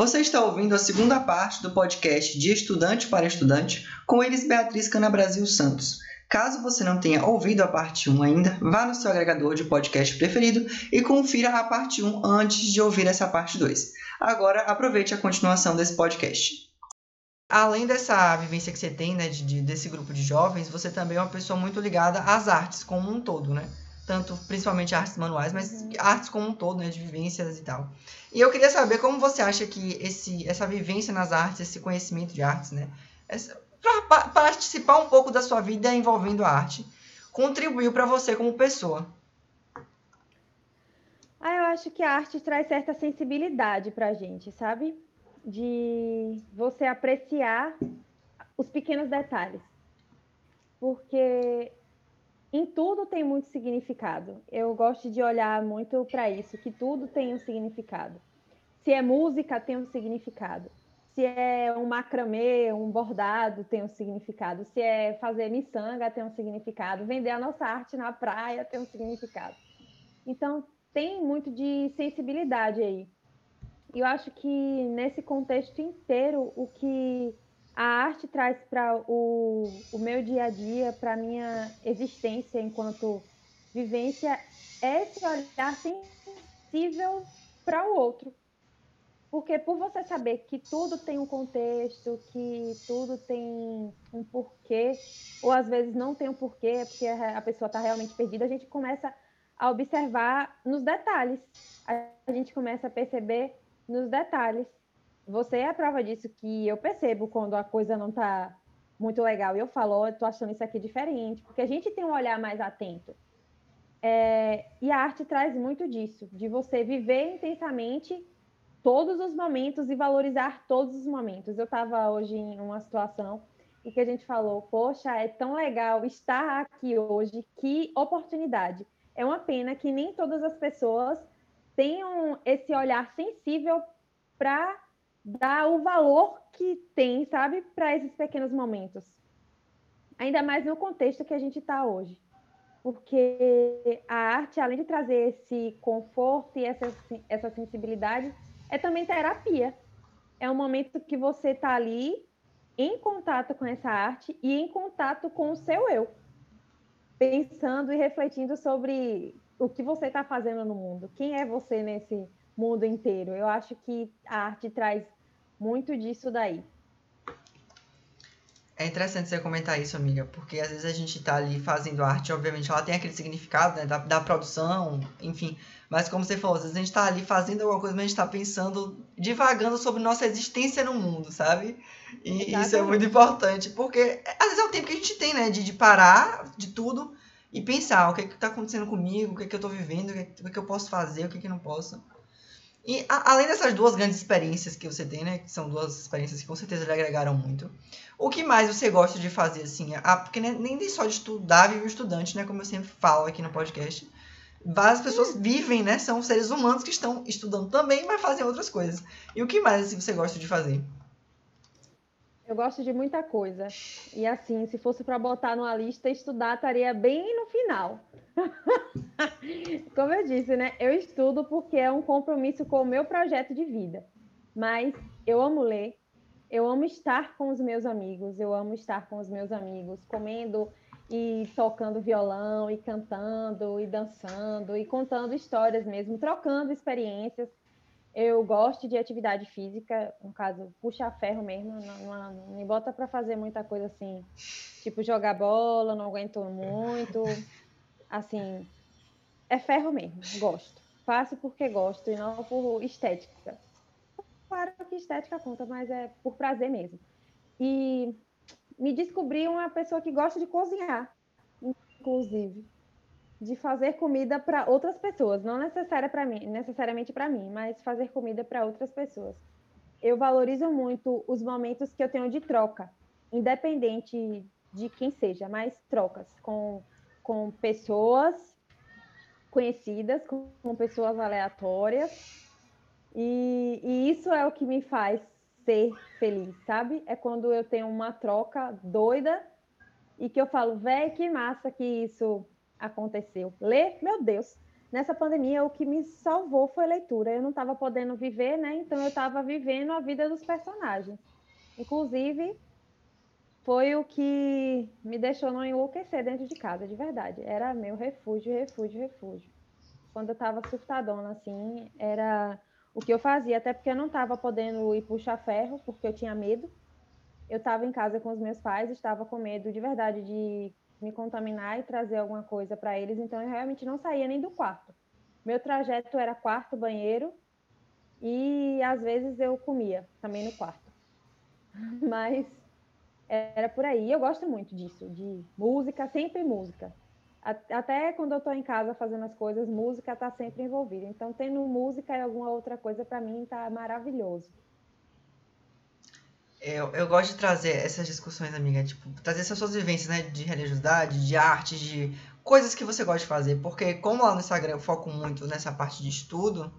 Você está ouvindo a segunda parte do podcast De Estudante para Estudante, com eles Beatriz Cana Brasil Santos. Caso você não tenha ouvido a parte 1 ainda, vá no seu agregador de podcast preferido e confira a parte 1 antes de ouvir essa parte 2. Agora aproveite a continuação desse podcast. Além dessa vivência que você tem, né, de, de, desse grupo de jovens, você também é uma pessoa muito ligada às artes como um todo, né? Tanto, principalmente artes manuais, mas uhum. artes como um todo, né, de vivências e tal. E eu queria saber como você acha que esse, essa vivência nas artes, esse conhecimento de artes, né, para participar um pouco da sua vida envolvendo a arte, contribuiu para você como pessoa. Ah, eu acho que a arte traz certa sensibilidade para a gente, sabe? de você apreciar os pequenos detalhes. Porque em tudo tem muito significado. Eu gosto de olhar muito para isso, que tudo tem um significado. Se é música, tem um significado. Se é um macramê, um bordado, tem um significado. Se é fazer miçanga, tem um significado. Vender a nossa arte na praia, tem um significado. Então, tem muito de sensibilidade aí. E eu acho que nesse contexto inteiro, o que arte traz para o, o meu dia a dia, para minha existência enquanto vivência, é esse olhar sensível para o outro. Porque por você saber que tudo tem um contexto, que tudo tem um porquê, ou às vezes não tem um porquê, porque a pessoa está realmente perdida, a gente começa a observar nos detalhes. A gente começa a perceber nos detalhes. Você é a prova disso que eu percebo quando a coisa não está muito legal. E eu falo, oh, tô achando isso aqui diferente, porque a gente tem um olhar mais atento. É, e a arte traz muito disso, de você viver intensamente todos os momentos e valorizar todos os momentos. Eu estava hoje em uma situação e que a gente falou, poxa, é tão legal estar aqui hoje, que oportunidade. É uma pena que nem todas as pessoas tenham esse olhar sensível para dar o valor que tem, sabe, para esses pequenos momentos. Ainda mais no contexto que a gente está hoje. Porque a arte, além de trazer esse conforto e essa, essa sensibilidade, é também terapia. É um momento que você está ali em contato com essa arte e em contato com o seu eu, pensando e refletindo sobre o que você está fazendo no mundo, quem é você nesse mundo inteiro. Eu acho que a arte traz muito disso daí. É interessante você comentar isso, amiga, porque às vezes a gente está ali fazendo arte, obviamente ela tem aquele significado né, da, da produção, enfim, mas como você falou, às vezes a gente está ali fazendo alguma coisa, mas a gente está pensando, divagando sobre nossa existência no mundo, sabe? E Exatamente. isso é muito importante, porque às vezes é o tempo que a gente tem, né, de, de parar de tudo e pensar o que é está acontecendo comigo, o que é que eu estou vivendo, o que, é, o que, é que eu posso fazer, o que, é que não posso. E a, além dessas duas grandes experiências que você tem, né, que são duas experiências que com certeza lhe agregaram muito, o que mais você gosta de fazer, assim? Ah, porque nem, nem só de estudar vive o estudante, né, como eu sempre falo aqui no podcast. Várias pessoas vivem, né, são seres humanos que estão estudando também, mas fazem outras coisas. E o que mais assim, você gosta de fazer? Eu gosto de muita coisa. E assim, se fosse para botar numa lista, estudar estaria bem no final. Como eu disse, né? Eu estudo porque é um compromisso com o meu projeto de vida. Mas eu amo ler, eu amo estar com os meus amigos, eu amo estar com os meus amigos, comendo e tocando violão, e cantando, e dançando, e contando histórias mesmo, trocando experiências. Eu gosto de atividade física, no caso, puxa ferro mesmo, não, não me bota para fazer muita coisa assim, tipo jogar bola, não aguento muito. Assim, é ferro mesmo, gosto. Faço porque gosto e não por estética. Claro que estética conta, mas é por prazer mesmo. E me descobri uma pessoa que gosta de cozinhar, inclusive de fazer comida para outras pessoas, não necessária para mim, necessariamente para mim, mas fazer comida para outras pessoas. Eu valorizo muito os momentos que eu tenho de troca, independente de quem seja, mas trocas com, com pessoas conhecidas, com, com pessoas aleatórias. E, e isso é o que me faz ser feliz, sabe? É quando eu tenho uma troca doida e que eu falo, véi, que massa que isso aconteceu. Ler, meu Deus, nessa pandemia o que me salvou foi a leitura. Eu não estava podendo viver, né? Então eu estava vivendo a vida dos personagens. Inclusive, foi o que me deixou não enlouquecer dentro de casa, de verdade. Era meu refúgio, refúgio, refúgio. Quando eu estava surtadona, assim, era o que eu fazia, até porque eu não estava podendo ir puxar ferro, porque eu tinha medo. Eu estava em casa com os meus pais, estava com medo de verdade de me contaminar e trazer alguma coisa para eles, então eu realmente não saía nem do quarto. Meu trajeto era quarto, banheiro e às vezes eu comia também no quarto. Mas era por aí. Eu gosto muito disso, de música, sempre música. Até quando eu estou em casa fazendo as coisas, música está sempre envolvida. Então, tendo música e alguma outra coisa, para mim, está maravilhoso. Eu, eu gosto de trazer essas discussões, amiga, tipo, trazer essas suas vivências, né, de religiosidade, de arte, de coisas que você gosta de fazer, porque como lá no Instagram eu foco muito nessa parte de estudo,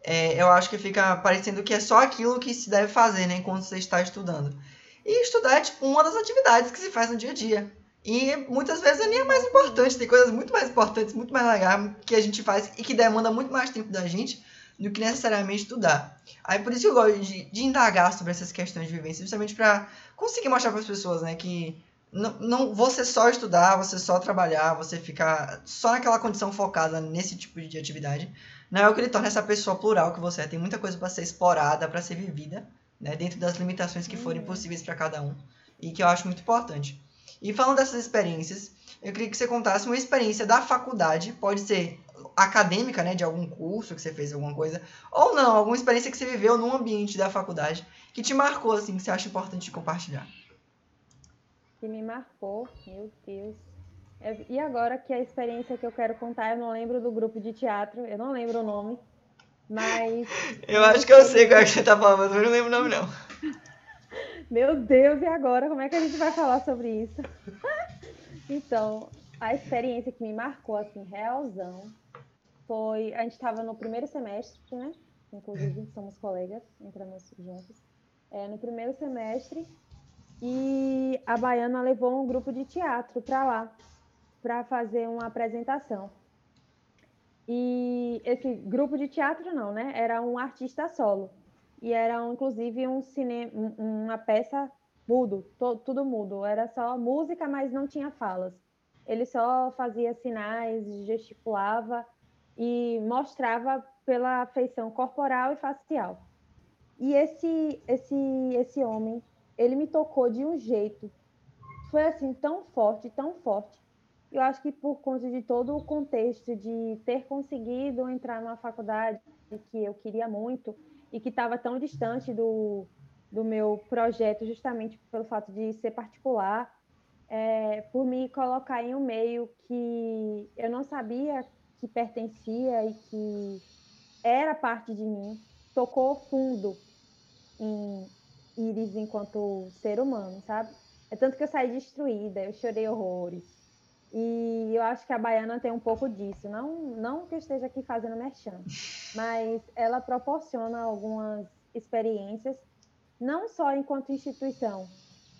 é, eu acho que fica parecendo que é só aquilo que se deve fazer, né, enquanto você está estudando. E estudar é, tipo, uma das atividades que se faz no dia a dia. E muitas vezes é nem a mais importante, tem coisas muito mais importantes, muito mais legais que a gente faz e que demanda muito mais tempo da gente do que necessariamente estudar. Aí por isso que eu gosto de, de indagar sobre essas questões de vivência, justamente para conseguir mostrar para as pessoas, né, que não, não você só estudar, você só trabalhar, você ficar só naquela condição focada nesse tipo de atividade, não é o que lhe torna essa pessoa plural que você é. Tem muita coisa para ser explorada, para ser vivida, né, dentro das limitações que forem uhum. possíveis para cada um, e que eu acho muito importante. E falando dessas experiências, eu queria que você contasse uma experiência da faculdade, pode ser acadêmica, né, de algum curso que você fez alguma coisa, ou não, alguma experiência que você viveu num ambiente da faculdade que te marcou assim, que você acha importante compartilhar. Que me marcou, meu Deus. É, e agora que a experiência que eu quero contar, eu não lembro do grupo de teatro, eu não lembro o nome, mas Eu acho que eu sei qual é que você tá falando, mas eu não lembro o nome não. Meu Deus, e agora? Como é que a gente vai falar sobre isso? então, a experiência que me marcou, assim, realzão, foi. A gente estava no primeiro semestre, né? Inclusive, somos colegas, entramos juntos. É, no primeiro semestre, e a Baiana levou um grupo de teatro para lá, para fazer uma apresentação. E esse grupo de teatro não, né? Era um artista solo. E era, inclusive, um cinema, uma peça mudo, tudo mudo. Era só música, mas não tinha falas. Ele só fazia sinais, gesticulava e mostrava pela feição corporal e facial. E esse esse esse homem, ele me tocou de um jeito, foi assim tão forte, tão forte. Eu acho que por conta de todo o contexto de ter conseguido entrar numa faculdade que eu queria muito e que estava tão distante do, do meu projeto, justamente pelo fato de ser particular, é, por me colocar em um meio que eu não sabia que pertencia e que era parte de mim, tocou fundo em Iris enquanto ser humano, sabe? É tanto que eu saí destruída, eu chorei horrores. E eu acho que a Baiana tem um pouco disso. Não, não que eu esteja aqui fazendo merchan, mas ela proporciona algumas experiências, não só enquanto instituição.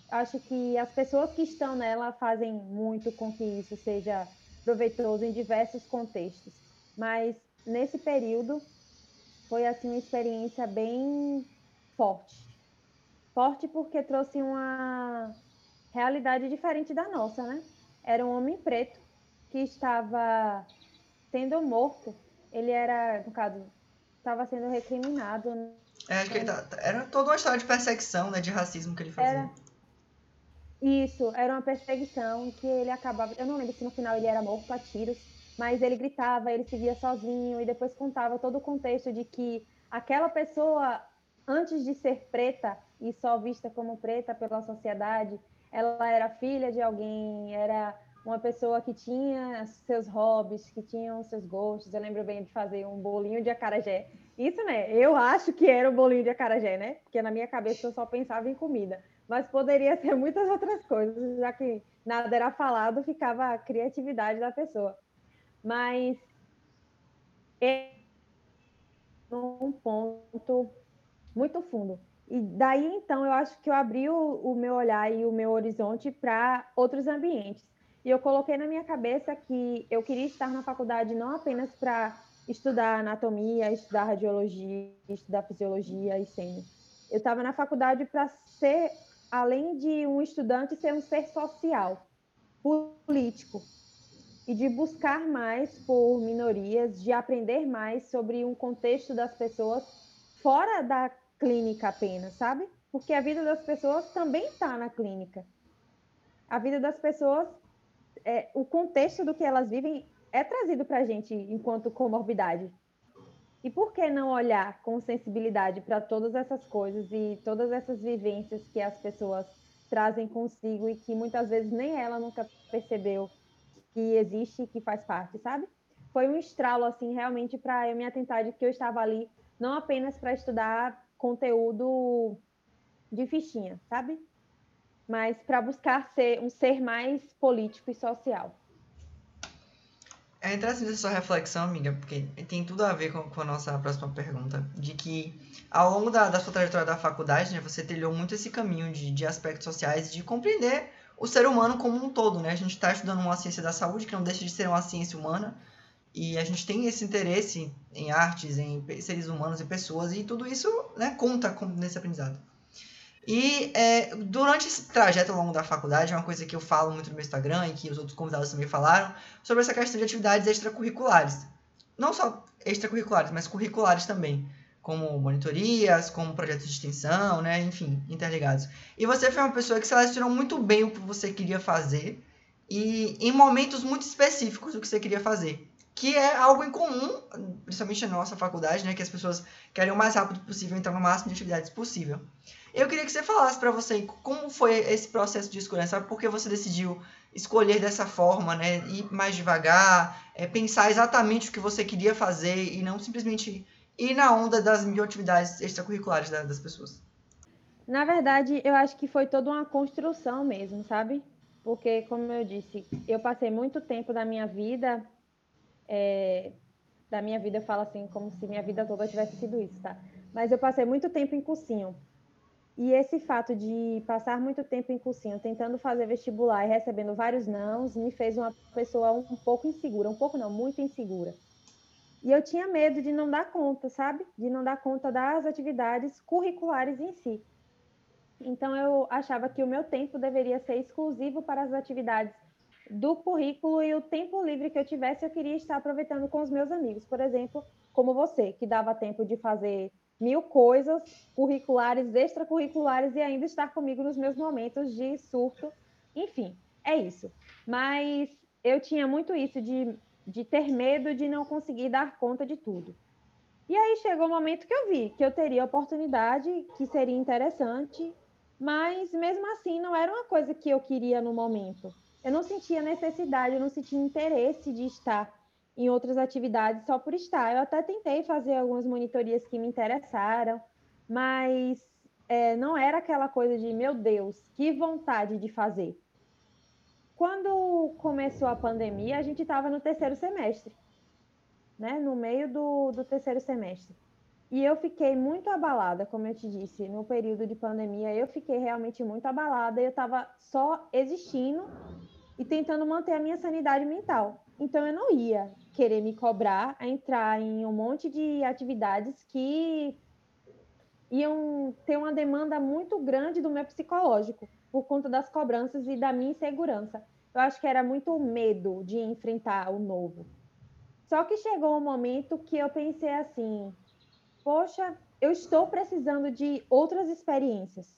Acho que as pessoas que estão nela fazem muito com que isso seja proveitoso em diversos contextos. Mas nesse período foi assim uma experiência bem forte. Forte porque trouxe uma realidade diferente da nossa, né? Era um homem preto que estava sendo morto. Ele era, no caso, estava sendo recriminado. É, acho que tá, era toda uma história de perseguição, né, de racismo que ele fazia. Era, isso, era uma perseguição que ele acabava. Eu não lembro se no final ele era morto a tiros, mas ele gritava, ele se via sozinho e depois contava todo o contexto de que aquela pessoa, antes de ser preta e só vista como preta pela sociedade, ela era filha de alguém, era uma pessoa que tinha seus hobbies, que tinha seus gostos. Eu lembro bem de fazer um bolinho de acarajé. Isso, né? Eu acho que era o bolinho de acarajé, né? Porque na minha cabeça eu só pensava em comida mas poderia ser muitas outras coisas, já que nada era falado, ficava a criatividade da pessoa. Mas é um ponto muito fundo. E daí então eu acho que eu abri o, o meu olhar e o meu horizonte para outros ambientes. E eu coloquei na minha cabeça que eu queria estar na faculdade não apenas para estudar anatomia, estudar radiologia, estudar fisiologia e sênior. Eu estava na faculdade para ser, além de um estudante, ser um ser social, político, e de buscar mais por minorias, de aprender mais sobre um contexto das pessoas fora da clínica apenas, sabe? Porque a vida das pessoas também está na clínica. A vida das pessoas, é, o contexto do que elas vivem é trazido para a gente enquanto comorbidade. E por que não olhar com sensibilidade para todas essas coisas e todas essas vivências que as pessoas trazem consigo e que muitas vezes nem ela nunca percebeu que existe e que faz parte, sabe? Foi um estralo, assim, realmente para eu me atentar de que eu estava ali não apenas para estudar conteúdo de fichinha, sabe? Mas para buscar ser um ser mais político e social. É interessante essa sua reflexão, amiga, porque tem tudo a ver com, com a nossa próxima pergunta, de que ao longo da, da sua trajetória da faculdade, né, você trilhou muito esse caminho de, de aspectos sociais, de compreender o ser humano como um todo, né? A gente está estudando uma ciência da saúde que não deixa de ser uma ciência humana e a gente tem esse interesse em artes, em seres humanos e pessoas e tudo isso né, conta nesse aprendizado. E é, durante esse trajeto ao longo da faculdade, é uma coisa que eu falo muito no meu Instagram e que os outros convidados também falaram, sobre essa questão de atividades extracurriculares. Não só extracurriculares, mas curriculares também como monitorias, como projetos de extensão, né? Enfim, interligados. E você foi uma pessoa que selecionou muito bem o que você queria fazer e em momentos muito específicos o que você queria fazer. Que é algo em comum, principalmente na nossa faculdade, né? Que as pessoas querem o mais rápido possível entrar no máximo de atividades possível. Eu queria que você falasse para você como foi esse processo de escolha, sabe? Por que você decidiu escolher dessa forma, né? Ir mais devagar, é, pensar exatamente o que você queria fazer e não simplesmente e na onda das mil atividades extracurriculares das pessoas? Na verdade, eu acho que foi toda uma construção mesmo, sabe? Porque, como eu disse, eu passei muito tempo da minha vida, é, da minha vida eu falo assim, como se minha vida toda tivesse sido isso, tá? Mas eu passei muito tempo em cursinho. E esse fato de passar muito tempo em cursinho, tentando fazer vestibular e recebendo vários nãos, me fez uma pessoa um pouco insegura, um pouco não, muito insegura. E eu tinha medo de não dar conta, sabe? De não dar conta das atividades curriculares em si. Então eu achava que o meu tempo deveria ser exclusivo para as atividades do currículo e o tempo livre que eu tivesse eu queria estar aproveitando com os meus amigos, por exemplo, como você, que dava tempo de fazer mil coisas curriculares, extracurriculares e ainda estar comigo nos meus momentos de surto. Enfim, é isso. Mas eu tinha muito isso de de ter medo de não conseguir dar conta de tudo. E aí chegou o momento que eu vi que eu teria oportunidade, que seria interessante, mas mesmo assim não era uma coisa que eu queria no momento. Eu não sentia necessidade, eu não sentia interesse de estar em outras atividades só por estar. Eu até tentei fazer algumas monitorias que me interessaram, mas é, não era aquela coisa de, meu Deus, que vontade de fazer. Quando começou a pandemia, a gente estava no terceiro semestre, né? No meio do, do terceiro semestre. E eu fiquei muito abalada, como eu te disse, no período de pandemia, eu fiquei realmente muito abalada. Eu estava só existindo e tentando manter a minha sanidade mental. Então eu não ia querer me cobrar a entrar em um monte de atividades que iam ter uma demanda muito grande do meu psicológico por conta das cobranças e da minha insegurança. Eu acho que era muito medo de enfrentar o novo. Só que chegou um momento que eu pensei assim: poxa, eu estou precisando de outras experiências.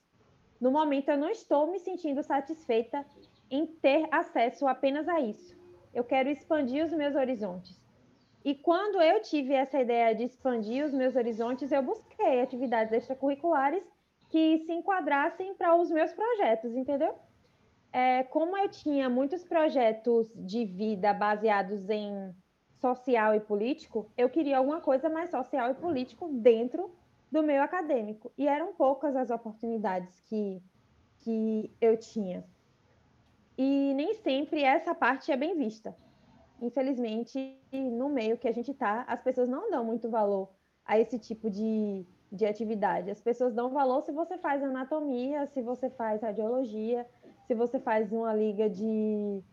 No momento, eu não estou me sentindo satisfeita em ter acesso apenas a isso. Eu quero expandir os meus horizontes. E quando eu tive essa ideia de expandir os meus horizontes, eu busquei atividades extracurriculares que se enquadrassem para os meus projetos, entendeu? É, como eu tinha muitos projetos de vida baseados em social e político, eu queria alguma coisa mais social e político dentro do meio acadêmico. E eram poucas as oportunidades que, que eu tinha. E nem sempre essa parte é bem vista. Infelizmente, no meio que a gente está, as pessoas não dão muito valor a esse tipo de, de atividade. As pessoas dão valor se você faz anatomia, se você faz radiologia, se você faz uma liga de,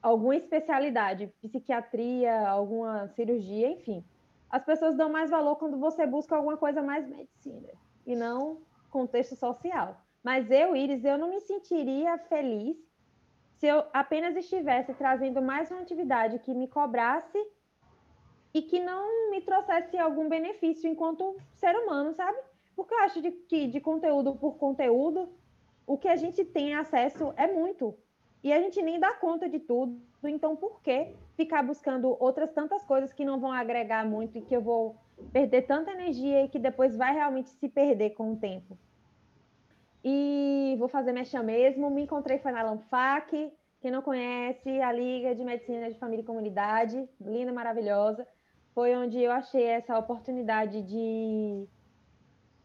alguma especialidade, psiquiatria, alguma cirurgia, enfim. As pessoas dão mais valor quando você busca alguma coisa mais medicina e não contexto social. Mas eu, Iris, eu não me sentiria feliz se eu apenas estivesse trazendo mais uma atividade que me cobrasse e que não me trouxesse algum benefício enquanto ser humano, sabe? Porque eu acho de, que de conteúdo por conteúdo, o que a gente tem acesso é muito. E a gente nem dá conta de tudo. Então, por que ficar buscando outras tantas coisas que não vão agregar muito e que eu vou perder tanta energia e que depois vai realmente se perder com o tempo? E vou fazer mexa mesmo. Me encontrei foi na Lanfac. Quem não conhece, a Liga de Medicina de Família e Comunidade, linda, maravilhosa. Foi onde eu achei essa oportunidade de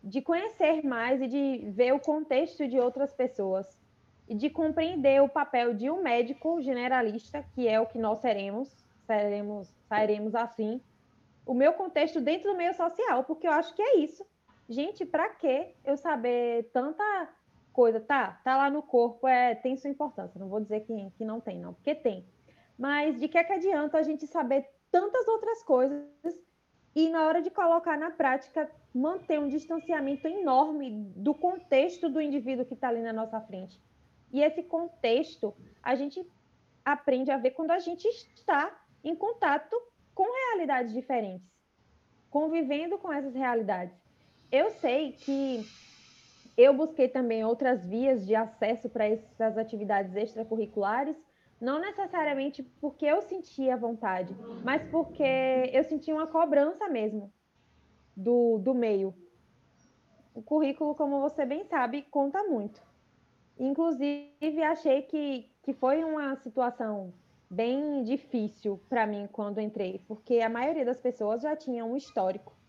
de conhecer mais e de ver o contexto de outras pessoas e de compreender o papel de um médico generalista, que é o que nós seremos, seremos, sairemos assim, o meu contexto dentro do meio social, porque eu acho que é isso. Gente, para que eu saber tanta coisa? Tá, tá lá no corpo, é, tem sua importância. Não vou dizer que, que não tem, não, porque tem. Mas de que é que adianta a gente saber tantas outras coisas e na hora de colocar na prática manter um distanciamento enorme do contexto do indivíduo que está ali na nossa frente. E esse contexto a gente aprende a ver quando a gente está em contato com realidades diferentes, convivendo com essas realidades. Eu sei que eu busquei também outras vias de acesso para essas atividades extracurriculares, não necessariamente porque eu sentia vontade, mas porque eu sentia uma cobrança mesmo do, do meio. O currículo, como você bem sabe, conta muito. Inclusive, achei que, que foi uma situação bem difícil para mim quando entrei, porque a maioria das pessoas já tinha um histórico.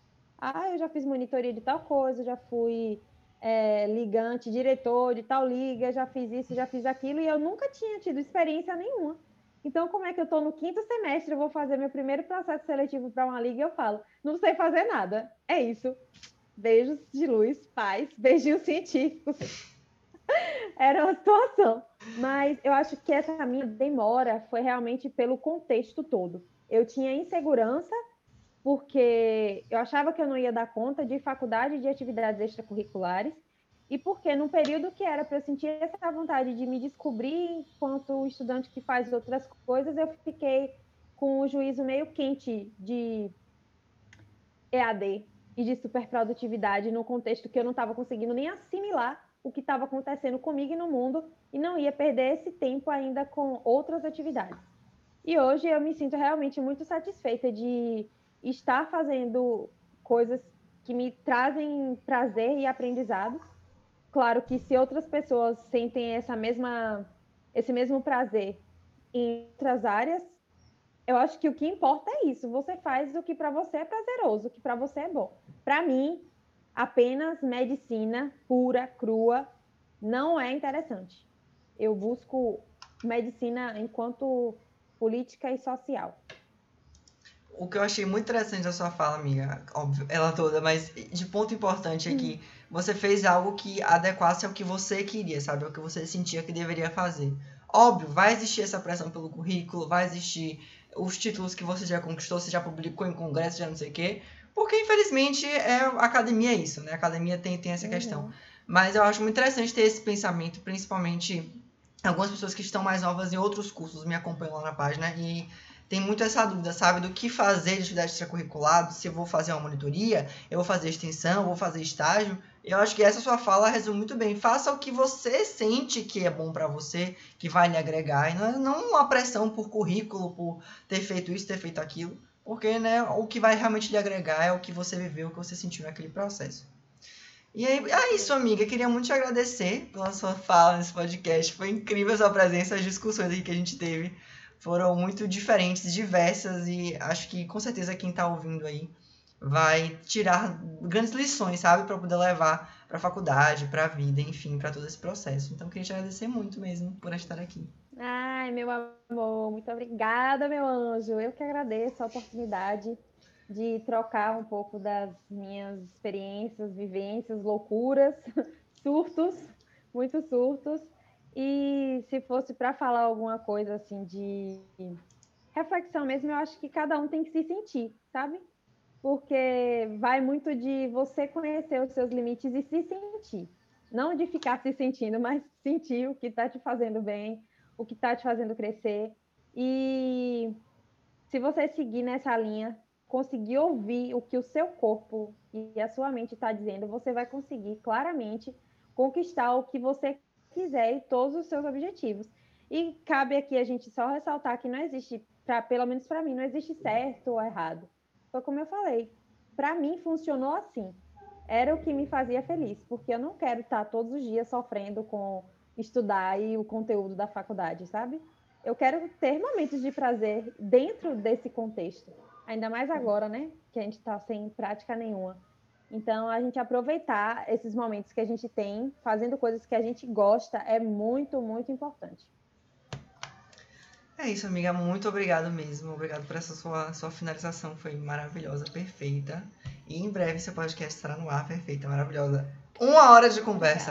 Ah, eu já fiz monitoria de tal coisa, já fui é, ligante, diretor de tal liga, já fiz isso, já fiz aquilo, e eu nunca tinha tido experiência nenhuma. Então, como é que eu estou no quinto semestre, eu vou fazer meu primeiro processo seletivo para uma liga e eu falo, não sei fazer nada. É isso. Beijos de luz, paz, beijinhos científicos. Era uma situação. Mas eu acho que essa minha demora foi realmente pelo contexto todo. Eu tinha insegurança, porque eu achava que eu não ia dar conta de faculdade de atividades extracurriculares e porque num período que era para eu sentir essa vontade de me descobrir enquanto estudante que faz outras coisas, eu fiquei com o juízo meio quente de EAD e de superprodutividade no contexto que eu não estava conseguindo nem assimilar o que estava acontecendo comigo e no mundo e não ia perder esse tempo ainda com outras atividades. E hoje eu me sinto realmente muito satisfeita de estar fazendo coisas que me trazem prazer e aprendizado Claro que se outras pessoas sentem essa mesma, esse mesmo prazer em outras áreas, eu acho que o que importa é isso. Você faz o que para você é prazeroso, o que para você é bom. Para mim, apenas medicina pura, crua, não é interessante. Eu busco medicina enquanto política e social. O que eu achei muito interessante da sua fala, amiga, óbvio, ela toda, mas de ponto importante aqui. Hum você fez algo que adequasse ao que você queria, sabe? Ao que você sentia que deveria fazer. Óbvio, vai existir essa pressão pelo currículo, vai existir os títulos que você já conquistou, você já publicou em congresso, já não sei o quê. Porque, infelizmente, é, a academia é isso, né? A academia tem, tem essa uhum. questão. Mas eu acho muito interessante ter esse pensamento, principalmente algumas pessoas que estão mais novas em outros cursos me acompanham lá na página e tem muito essa dúvida, sabe? Do que fazer de atividade extracurricular, se eu vou fazer uma monitoria, eu vou fazer extensão, eu vou fazer estágio. Eu acho que essa sua fala resume muito bem. Faça o que você sente que é bom para você, que vai lhe agregar, e não, é, não uma pressão por currículo, por ter feito isso, ter feito aquilo. Porque né, o que vai realmente lhe agregar é o que você viveu, o que você sentiu naquele processo. E aí, é isso, amiga. Queria muito te agradecer pela sua fala nesse podcast. Foi incrível a sua presença, as discussões que a gente teve foram muito diferentes, diversas e acho que com certeza quem está ouvindo aí vai tirar grandes lições, sabe, para poder levar para a faculdade, para a vida, enfim, para todo esse processo. Então queria te agradecer muito mesmo por estar aqui. Ai, meu amor, muito obrigada, meu anjo. Eu que agradeço a oportunidade de trocar um pouco das minhas experiências, vivências, loucuras, surtos, muitos surtos E se fosse para falar alguma coisa assim de reflexão mesmo, eu acho que cada um tem que se sentir, sabe? Porque vai muito de você conhecer os seus limites e se sentir. Não de ficar se sentindo, mas sentir o que está te fazendo bem, o que está te fazendo crescer. E se você seguir nessa linha, conseguir ouvir o que o seu corpo e a sua mente está dizendo, você vai conseguir claramente conquistar o que você quiser e todos os seus objetivos. E cabe aqui a gente só ressaltar que não existe, pra, pelo menos para mim, não existe certo ou errado. Foi como eu falei, para mim funcionou assim. Era o que me fazia feliz, porque eu não quero estar todos os dias sofrendo com estudar e o conteúdo da faculdade, sabe? Eu quero ter momentos de prazer dentro desse contexto. Ainda mais agora, né? Que a gente está sem prática nenhuma. Então, a gente aproveitar esses momentos que a gente tem, fazendo coisas que a gente gosta, é muito, muito importante. É isso, amiga. Muito obrigado mesmo. Obrigado por essa sua, sua finalização. Foi maravilhosa, perfeita. E em breve seu podcast estará no ar, perfeita, maravilhosa. Uma hora de conversa.